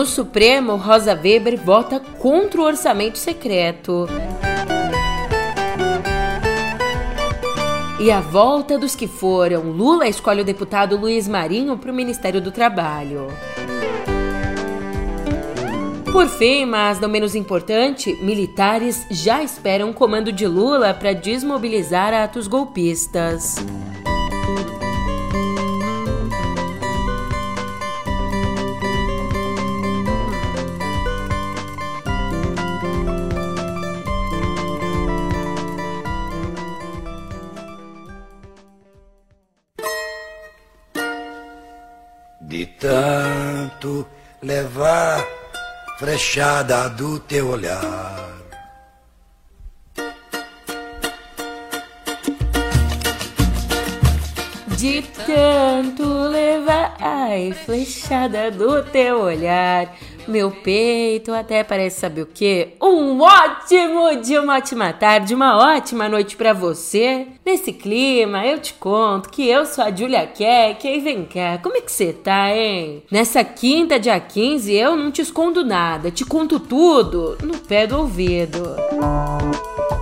No Supremo, Rosa Weber vota contra o orçamento secreto. E a volta dos que foram. Lula escolhe o deputado Luiz Marinho para o Ministério do Trabalho. Por fim, mas não menos importante, militares já esperam o comando de Lula para desmobilizar atos golpistas. De tanto levar frechada do teu olhar. De tanto levar, ai, flechada do teu olhar meu peito até parece saber o quê? Um ótimo dia, uma ótima tarde, uma ótima noite para você. Nesse clima, eu te conto que eu sou a Julia Keck. E vem cá, como é que você tá, hein? Nessa quinta, dia 15, eu não te escondo nada, te conto tudo no pé do ouvido. Música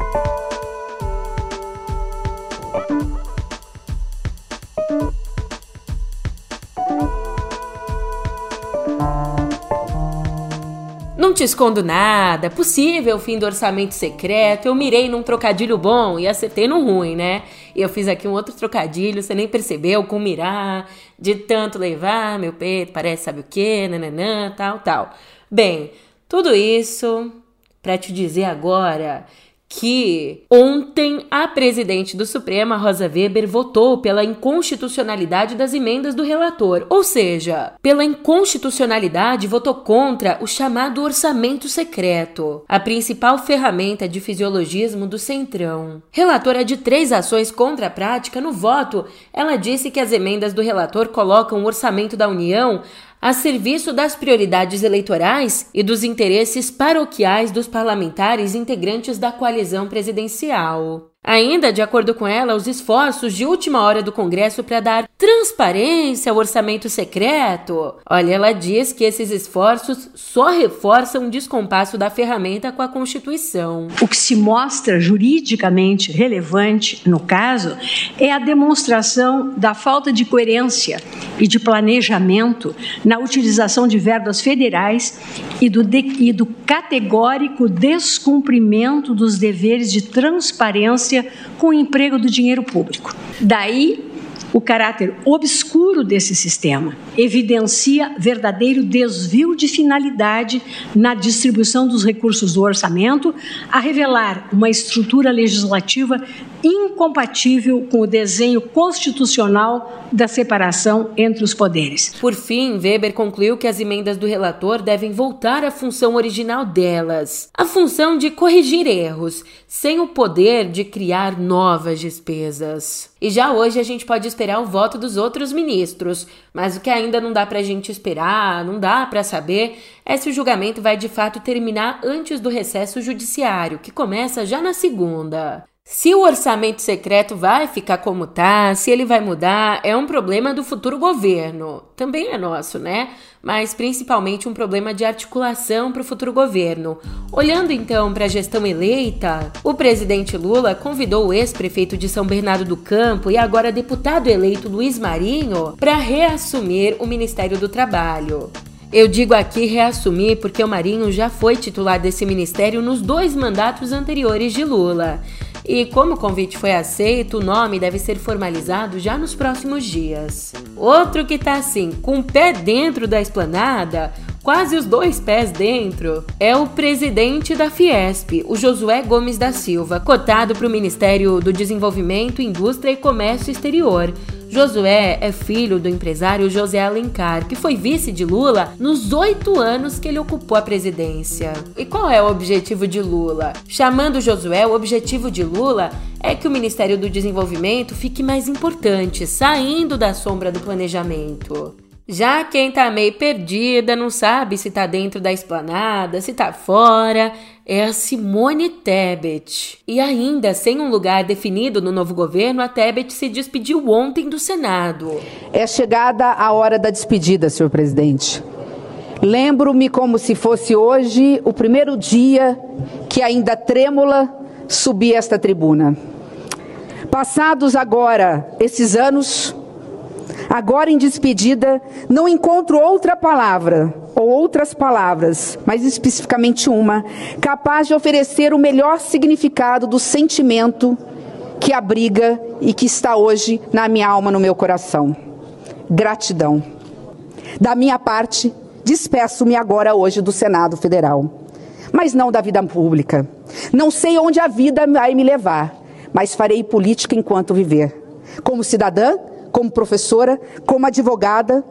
te escondo nada, possível o fim do orçamento secreto. Eu mirei num trocadilho bom e acertei no ruim, né? E eu fiz aqui um outro trocadilho, você nem percebeu com mirar, de tanto levar meu peito, parece sabe o quê, nananã, tal, tal. Bem, tudo isso para te dizer agora que ontem a presidente do Supremo, Rosa Weber, votou pela inconstitucionalidade das emendas do relator, ou seja, pela inconstitucionalidade votou contra o chamado orçamento secreto, a principal ferramenta de fisiologismo do Centrão. Relatora de três ações contra a prática, no voto, ela disse que as emendas do relator colocam o orçamento da União a serviço das prioridades eleitorais e dos interesses paroquiais dos parlamentares integrantes da coalizão presidencial. Ainda, de acordo com ela, os esforços de última hora do Congresso para dar transparência ao orçamento secreto. Olha, ela diz que esses esforços só reforçam o descompasso da ferramenta com a Constituição. O que se mostra juridicamente relevante no caso é a demonstração da falta de coerência e de planejamento na utilização de verbas federais e do, de, e do categórico descumprimento dos deveres de transparência com o emprego do dinheiro público. Daí o caráter obscuro desse sistema evidencia verdadeiro desvio de finalidade na distribuição dos recursos do orçamento, a revelar uma estrutura legislativa incompatível com o desenho constitucional da separação entre os poderes. Por fim, Weber concluiu que as emendas do relator devem voltar à função original delas, a função de corrigir erros, sem o poder de criar novas despesas. E já hoje a gente pode esperar o voto dos outros ministros, mas o que ainda não dá pra gente esperar, não dá para saber, é se o julgamento vai de fato terminar antes do recesso judiciário, que começa já na segunda. Se o orçamento secreto vai ficar como tá, se ele vai mudar, é um problema do futuro governo. Também é nosso, né? Mas principalmente um problema de articulação para o futuro governo. Olhando então para a gestão eleita, o presidente Lula convidou o ex-prefeito de São Bernardo do Campo e agora deputado eleito Luiz Marinho para reassumir o Ministério do Trabalho. Eu digo aqui reassumir porque o Marinho já foi titular desse ministério nos dois mandatos anteriores de Lula. E como o convite foi aceito, o nome deve ser formalizado já nos próximos dias. Outro que tá assim, com o pé dentro da esplanada, quase os dois pés dentro, é o presidente da Fiesp, o Josué Gomes da Silva, cotado para o Ministério do Desenvolvimento, Indústria e Comércio Exterior. Josué é filho do empresário José Alencar, que foi vice de Lula nos oito anos que ele ocupou a presidência. E qual é o objetivo de Lula? Chamando Josué, o objetivo de Lula é que o Ministério do Desenvolvimento fique mais importante, saindo da sombra do planejamento. Já quem tá meio perdida, não sabe se tá dentro da esplanada, se tá fora, é a Simone Tebet. E ainda sem um lugar definido no novo governo, a Tebet se despediu ontem do Senado. É chegada a hora da despedida, senhor presidente. Lembro-me como se fosse hoje o primeiro dia que, ainda trêmula, subi esta tribuna. Passados agora esses anos, agora em despedida, não encontro outra palavra ou outras palavras, mas especificamente uma, capaz de oferecer o melhor significado do sentimento que abriga e que está hoje na minha alma, no meu coração. Gratidão. Da minha parte, despeço-me agora hoje do Senado Federal, mas não da vida pública. Não sei onde a vida vai me levar, mas farei política enquanto viver. Como cidadã, como professora, como advogada,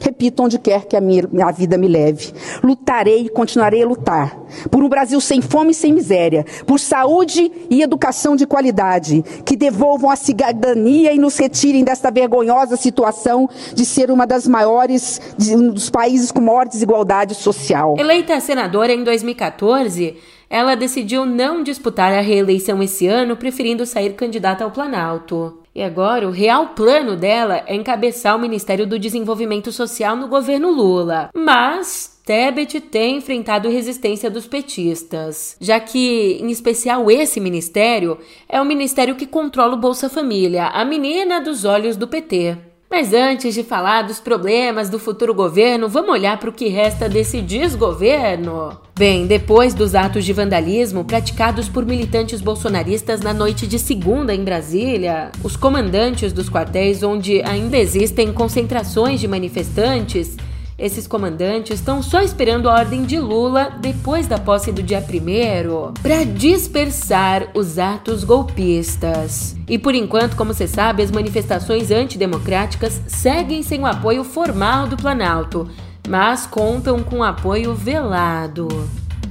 Repito, onde quer que a minha a vida me leve. Lutarei e continuarei a lutar. Por um Brasil sem fome e sem miséria. Por saúde e educação de qualidade. Que devolvam a cidadania e nos retirem desta vergonhosa situação de ser uma das maiores, de, um dos países com maior desigualdade social. Eleita senadora em 2014, ela decidiu não disputar a reeleição esse ano, preferindo sair candidata ao Planalto. E agora, o real plano dela é encabeçar o Ministério do Desenvolvimento Social no governo Lula. Mas Tebet tem enfrentado resistência dos petistas, já que, em especial, esse ministério é o ministério que controla o Bolsa Família, a menina dos olhos do PT. Mas antes de falar dos problemas do futuro governo, vamos olhar para o que resta desse desgoverno. Bem, depois dos atos de vandalismo praticados por militantes bolsonaristas na noite de segunda em Brasília, os comandantes dos quartéis onde ainda existem concentrações de manifestantes esses comandantes estão só esperando a ordem de Lula depois da posse do dia 1 para dispersar os atos golpistas. E por enquanto, como você sabe, as manifestações antidemocráticas seguem sem o apoio formal do Planalto, mas contam com apoio velado.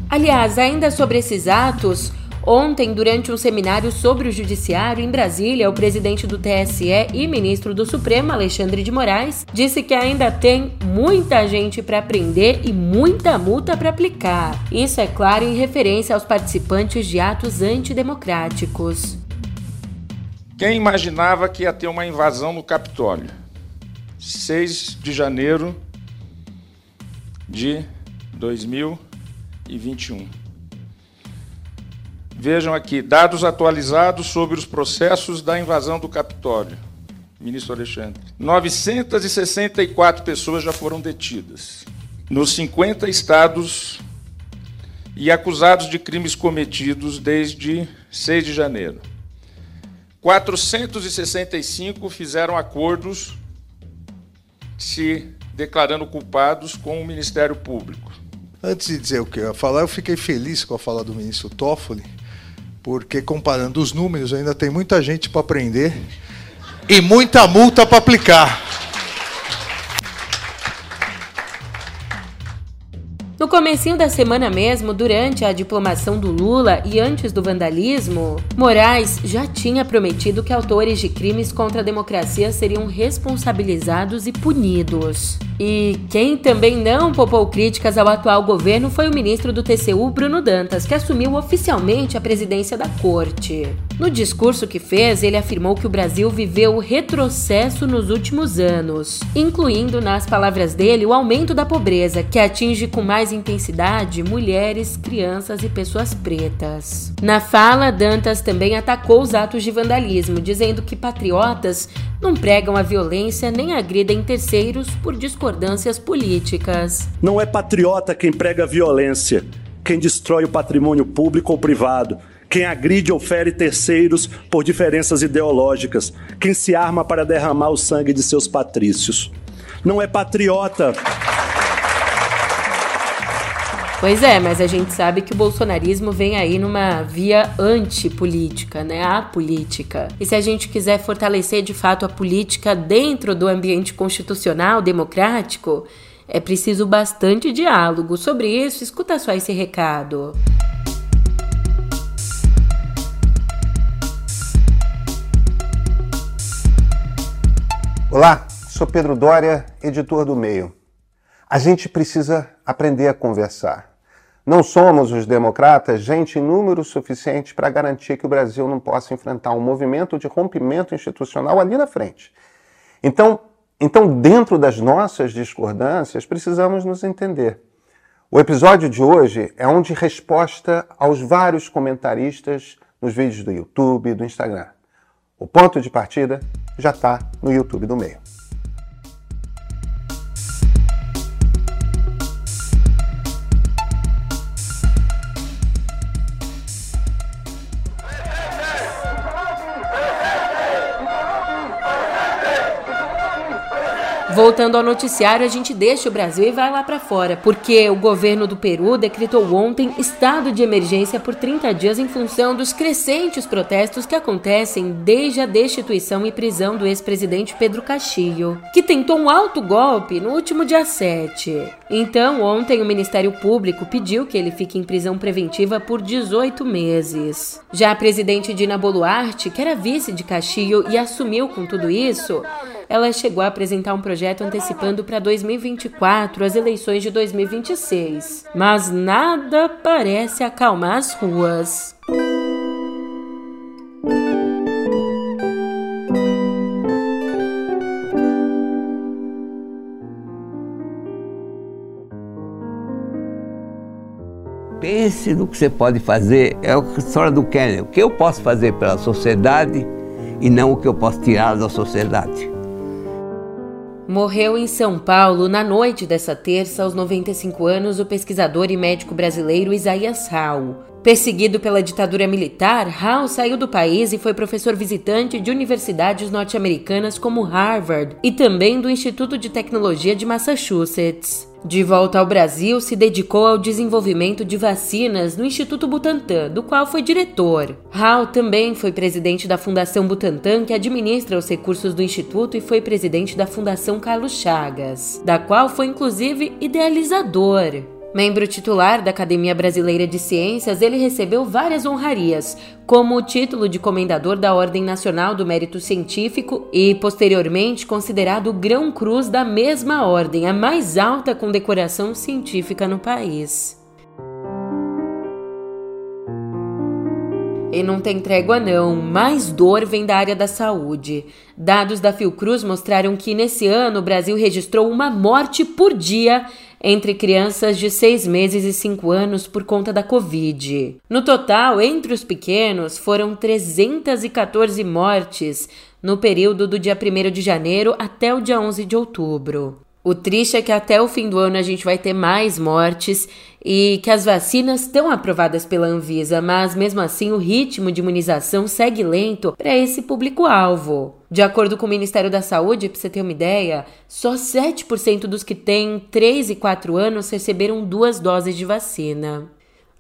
Aliás, ainda sobre esses atos, Ontem, durante um seminário sobre o Judiciário em Brasília, o presidente do TSE e ministro do Supremo, Alexandre de Moraes, disse que ainda tem muita gente para prender e muita multa para aplicar. Isso é claro em referência aos participantes de atos antidemocráticos. Quem imaginava que ia ter uma invasão no Capitólio? 6 de janeiro de 2021. Vejam aqui, dados atualizados sobre os processos da invasão do Capitólio. Ministro Alexandre. 964 pessoas já foram detidas nos 50 estados e acusados de crimes cometidos desde 6 de janeiro. 465 fizeram acordos se declarando culpados com o Ministério Público. Antes de dizer o que eu ia falar, eu fiquei feliz com a fala do ministro Toffoli, porque comparando os números ainda tem muita gente para aprender e muita multa para aplicar. No comecinho da semana mesmo, durante a diplomação do Lula e antes do vandalismo, Moraes já tinha prometido que autores de crimes contra a democracia seriam responsabilizados e punidos. E quem também não poupou críticas ao atual governo foi o ministro do TCU, Bruno Dantas, que assumiu oficialmente a presidência da corte. No discurso que fez, ele afirmou que o Brasil viveu retrocesso nos últimos anos, incluindo, nas palavras dele, o aumento da pobreza, que atinge com mais intensidade mulheres, crianças e pessoas pretas. Na fala, Dantas também atacou os atos de vandalismo, dizendo que patriotas não pregam a violência nem agridem terceiros por discordâncias políticas. Não é patriota quem prega a violência, quem destrói o patrimônio público ou privado quem agride ou fere terceiros por diferenças ideológicas, quem se arma para derramar o sangue de seus patrícios. Não é patriota. Pois é, mas a gente sabe que o bolsonarismo vem aí numa via antipolítica, né? A política. E se a gente quiser fortalecer de fato a política dentro do ambiente constitucional democrático, é preciso bastante diálogo. Sobre isso, escuta só esse recado. Olá, sou Pedro Dória, editor do Meio. A gente precisa aprender a conversar. Não somos os democratas gente em número suficiente para garantir que o Brasil não possa enfrentar um movimento de rompimento institucional ali na frente. Então, Então, dentro das nossas discordâncias, precisamos nos entender. O episódio de hoje é um de resposta aos vários comentaristas nos vídeos do YouTube e do Instagram. O ponto de partida já está no YouTube do meio. Voltando ao noticiário, a gente deixa o Brasil e vai lá para fora, porque o governo do Peru decretou ontem estado de emergência por 30 dias em função dos crescentes protestos que acontecem desde a destituição e prisão do ex-presidente Pedro Castillo, que tentou um alto golpe no último dia 7. Então, ontem o Ministério Público pediu que ele fique em prisão preventiva por 18 meses. Já a presidente Dina Boluarte, que era vice de Castillo e assumiu com tudo isso, ela chegou a apresentar um projeto antecipando para 2024 as eleições de 2026. Mas nada parece acalmar as ruas. pense no que você pode fazer. É a história do Kenny. O que eu posso fazer pela sociedade e não o que eu posso tirar da sociedade. Morreu em São Paulo na noite dessa terça, aos 95 anos, o pesquisador e médico brasileiro Isaías Rau. Perseguido pela ditadura militar, Rau saiu do país e foi professor visitante de universidades norte-americanas como Harvard e também do Instituto de Tecnologia de Massachusetts. De volta ao Brasil, se dedicou ao desenvolvimento de vacinas no Instituto Butantan, do qual foi diretor. Rao também foi presidente da Fundação Butantan, que administra os recursos do Instituto, e foi presidente da Fundação Carlos Chagas, da qual foi inclusive idealizador. Membro titular da Academia Brasileira de Ciências, ele recebeu várias honrarias, como o título de Comendador da Ordem Nacional do Mérito Científico e, posteriormente, considerado Grão Cruz da mesma ordem, a mais alta condecoração científica no país. E não tem trégua não, mais dor vem da área da saúde. Dados da Fiocruz mostraram que nesse ano o Brasil registrou uma morte por dia entre crianças de 6 meses e 5 anos por conta da Covid. No total, entre os pequenos, foram 314 mortes no período do dia 1 de janeiro até o dia 11 de outubro. O triste é que até o fim do ano a gente vai ter mais mortes e que as vacinas estão aprovadas pela Anvisa, mas mesmo assim o ritmo de imunização segue lento para esse público-alvo. De acordo com o Ministério da Saúde, para você ter uma ideia, só 7% dos que têm 3 e 4 anos receberam duas doses de vacina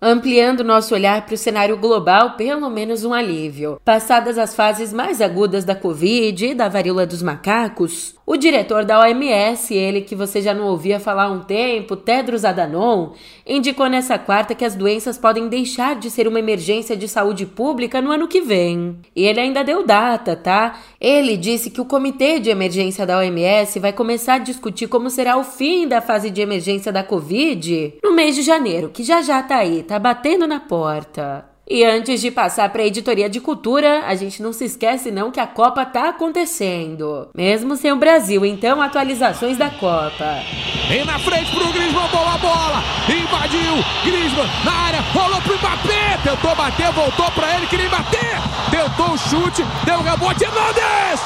ampliando nosso olhar para o cenário global, pelo menos um alívio. Passadas as fases mais agudas da Covid e da varíola dos macacos, o diretor da OMS, ele que você já não ouvia falar há um tempo, Tedros Adhanom, indicou nessa quarta que as doenças podem deixar de ser uma emergência de saúde pública no ano que vem. E ele ainda deu data, tá? Ele disse que o comitê de emergência da OMS vai começar a discutir como será o fim da fase de emergência da Covid no mês de janeiro, que já já tá aí, tá batendo na porta. E antes de passar para a editoria de cultura, a gente não se esquece não que a Copa tá acontecendo. Mesmo sem o Brasil, então atualizações da Copa. Vem na frente pro Griezmann, boa bola, invadiu, Griezmann na área, rolou pro Mbappé, tentou bater, voltou para ele, queria bater, tentou o chute, deu um rebote, Hernandes,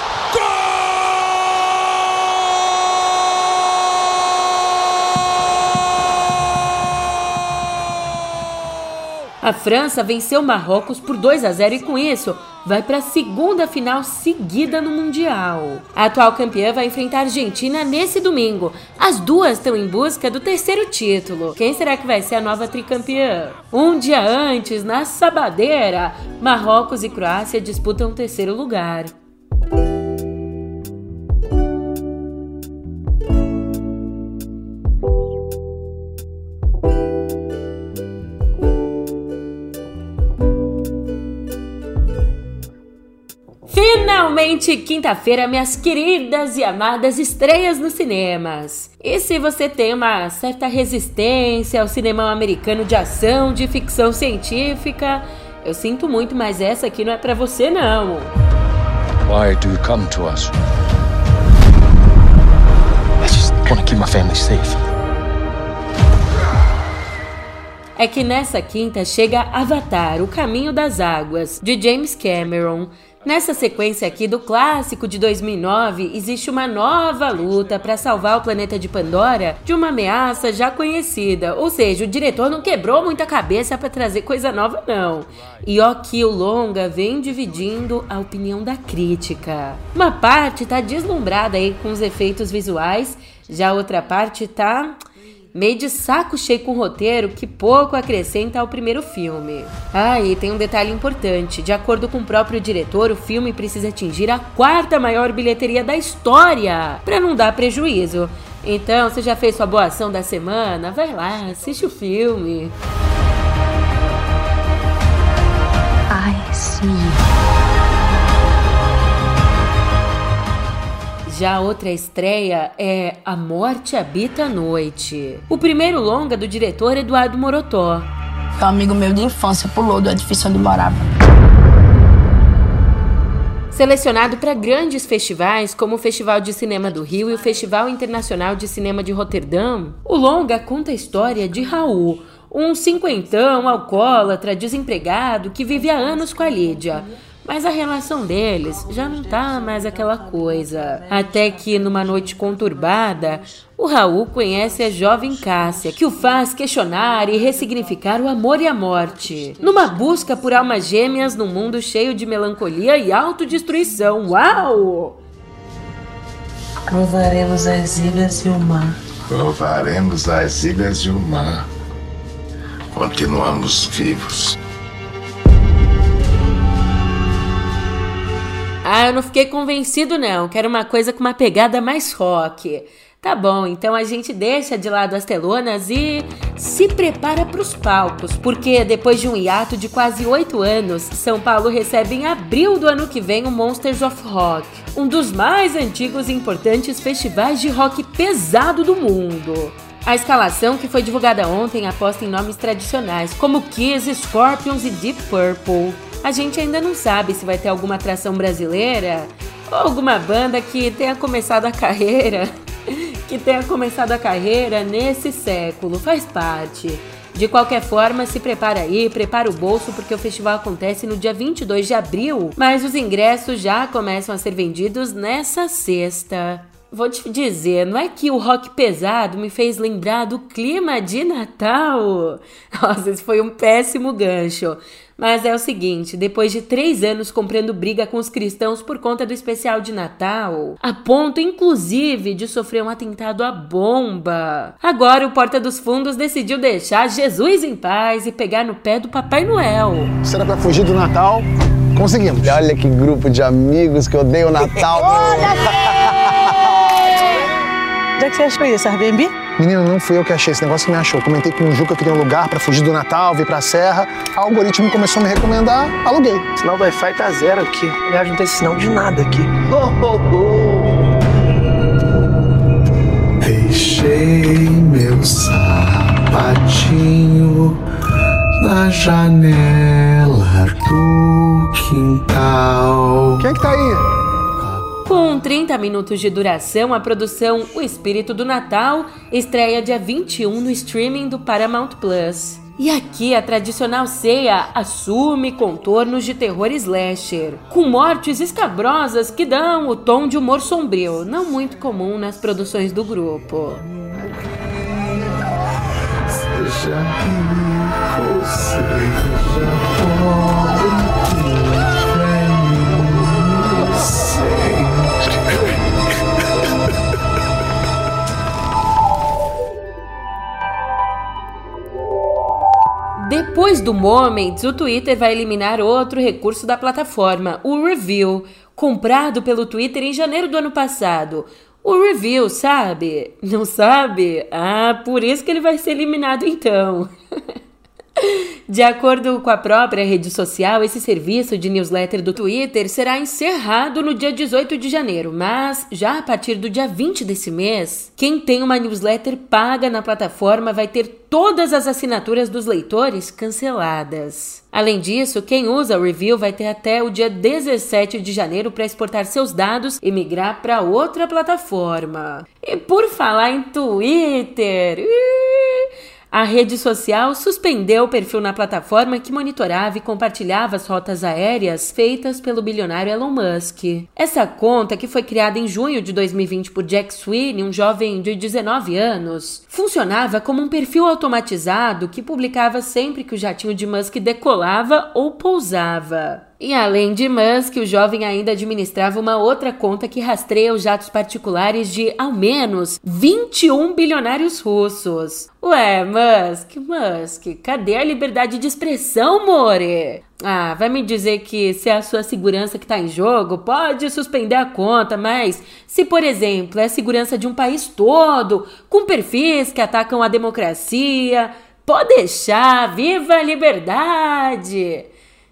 A França venceu Marrocos por 2 a 0 e com isso vai para a segunda final seguida no Mundial. A atual campeã vai enfrentar a Argentina nesse domingo. As duas estão em busca do terceiro título. Quem será que vai ser a nova tricampeã? Um dia antes, na Sabadeira, Marrocos e Croácia disputam o terceiro lugar. Finalmente, quinta-feira, minhas queridas e amadas estreias nos cinemas. E se você tem uma certa resistência ao cinema americano de ação, de ficção científica, eu sinto muito, mas essa aqui não é para você não. Why do you come to us? want to keep my family safe. É que nessa quinta chega Avatar, O Caminho das Águas, de James Cameron. Nessa sequência aqui do clássico de 2009, existe uma nova luta para salvar o planeta de Pandora de uma ameaça já conhecida. Ou seja, o diretor não quebrou muita cabeça para trazer coisa nova, não. E ó que o longa vem dividindo a opinião da crítica. Uma parte tá deslumbrada aí com os efeitos visuais, já outra parte tá meio de saco cheio com o roteiro que pouco acrescenta ao primeiro filme. Ah, e tem um detalhe importante: de acordo com o próprio diretor, o filme precisa atingir a quarta maior bilheteria da história, para não dar prejuízo. Então, você já fez sua boa ação da semana? Vai lá, assiste o filme. I see. Já outra estreia é A Morte Habita a Noite. O primeiro longa do diretor Eduardo Morotó. Um amigo meu de infância pulou do edifício onde morava. Selecionado para grandes festivais como o Festival de Cinema do Rio e o Festival Internacional de Cinema de Roterdã, o longa conta a história de Raul, um cinquentão alcoólatra desempregado que vive há anos com a Lídia. Mas a relação deles já não tá mais aquela coisa. Até que, numa noite conturbada, o Raul conhece a jovem Cássia, que o faz questionar e ressignificar o amor e a morte. Numa busca por almas gêmeas num mundo cheio de melancolia e autodestruição. Uau! Provaremos as ilhas e o mar. Provaremos as ilhas e o mar. Continuamos vivos. Ah, eu não fiquei convencido não. Quero uma coisa com uma pegada mais rock. Tá bom, então a gente deixa de lado as telonas e se prepara para os palcos, porque depois de um hiato de quase oito anos, São Paulo recebe em abril do ano que vem o Monsters of Rock, um dos mais antigos e importantes festivais de rock pesado do mundo. A escalação que foi divulgada ontem aposta em nomes tradicionais como Kiss, Scorpions e Deep Purple. A gente ainda não sabe se vai ter alguma atração brasileira ou alguma banda que tenha começado a carreira, que tenha começado a carreira nesse século, faz parte. De qualquer forma, se prepara aí, prepara o bolso porque o festival acontece no dia 22 de abril, mas os ingressos já começam a ser vendidos nessa sexta. Vou te dizer, não é que o rock pesado me fez lembrar do clima de Natal? Nossa, esse foi um péssimo gancho. Mas é o seguinte: depois de três anos comprando briga com os cristãos por conta do especial de Natal, a ponto inclusive de sofrer um atentado à bomba, agora o Porta dos Fundos decidiu deixar Jesus em paz e pegar no pé do Papai Noel. Será para fugir do Natal? Conseguimos. Olha que grupo de amigos que odeio o Natal. Onde é que você achou isso, Airbnb? Menino, não fui eu que achei esse negócio que me achou. Comentei com o Juca que tem um lugar pra fugir do Natal, vir pra serra. O algoritmo começou a me recomendar, aluguei. Sinal do Wi-Fi tá zero aqui. Aliás, não tem sinal de nada aqui. Oh, oh, oh. Deixei meu sapatinho na janela do quintal. Quem é que tá aí? Com 30 minutos de duração, a produção O Espírito do Natal estreia dia 21 no streaming do Paramount Plus. E aqui a tradicional ceia assume contornos de terror slasher, com mortes escabrosas que dão o tom de humor sombrio, não muito comum nas produções do grupo. Seja rico, seja Depois do Moments, o Twitter vai eliminar outro recurso da plataforma, o Review, comprado pelo Twitter em janeiro do ano passado. O Review, sabe? Não sabe? Ah, por isso que ele vai ser eliminado então. De acordo com a própria rede social, esse serviço de newsletter do Twitter será encerrado no dia 18 de janeiro, mas já a partir do dia 20 desse mês, quem tem uma newsletter paga na plataforma vai ter todas as assinaturas dos leitores canceladas. Além disso, quem usa o review vai ter até o dia 17 de janeiro para exportar seus dados e migrar para outra plataforma. E por falar em Twitter, a rede social suspendeu o perfil na plataforma que monitorava e compartilhava as rotas aéreas feitas pelo bilionário Elon Musk. Essa conta, que foi criada em junho de 2020 por Jack Sweeney, um jovem de 19 anos, funcionava como um perfil automatizado que publicava sempre que o jatinho de Musk decolava ou pousava. E além de Musk, o jovem ainda administrava uma outra conta que rastreia os jatos particulares de ao menos 21 bilionários russos. Ué, Musk, Musk, cadê a liberdade de expressão, more? Ah, vai me dizer que se é a sua segurança que está em jogo, pode suspender a conta, mas se, por exemplo, é a segurança de um país todo, com perfis que atacam a democracia, pode deixar, viva a liberdade!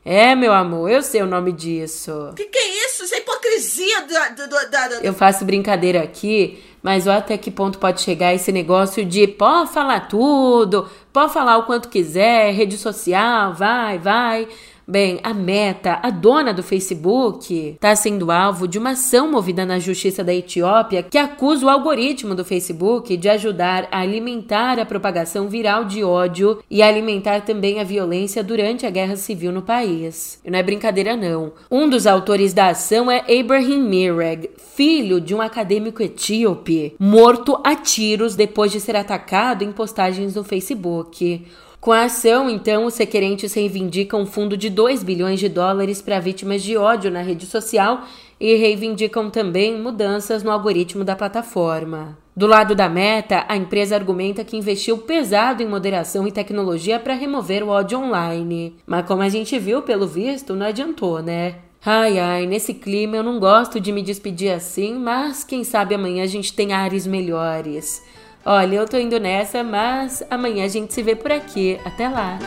É, meu amor, eu sei o nome disso. Que que é isso? Isso é hipocrisia do, do, da, Eu faço brincadeira aqui, mas olha até que ponto pode chegar esse negócio de pode falar tudo, pode falar o quanto quiser, rede social, vai, vai. Bem, a Meta, a dona do Facebook, está sendo alvo de uma ação movida na justiça da Etiópia que acusa o algoritmo do Facebook de ajudar a alimentar a propagação viral de ódio e alimentar também a violência durante a guerra civil no país. E não é brincadeira, não. Um dos autores da ação é Abraham Mireg, filho de um acadêmico etíope, morto a tiros depois de ser atacado em postagens no Facebook. Com a ação, então, os requerentes reivindicam um fundo de 2 bilhões de dólares para vítimas de ódio na rede social e reivindicam também mudanças no algoritmo da plataforma. Do lado da Meta, a empresa argumenta que investiu pesado em moderação e tecnologia para remover o ódio online. Mas como a gente viu, pelo visto, não adiantou, né? Ai ai, nesse clima eu não gosto de me despedir assim, mas quem sabe amanhã a gente tem ares melhores. Olha, eu tô indo nessa, mas amanhã a gente se vê por aqui. Até lá!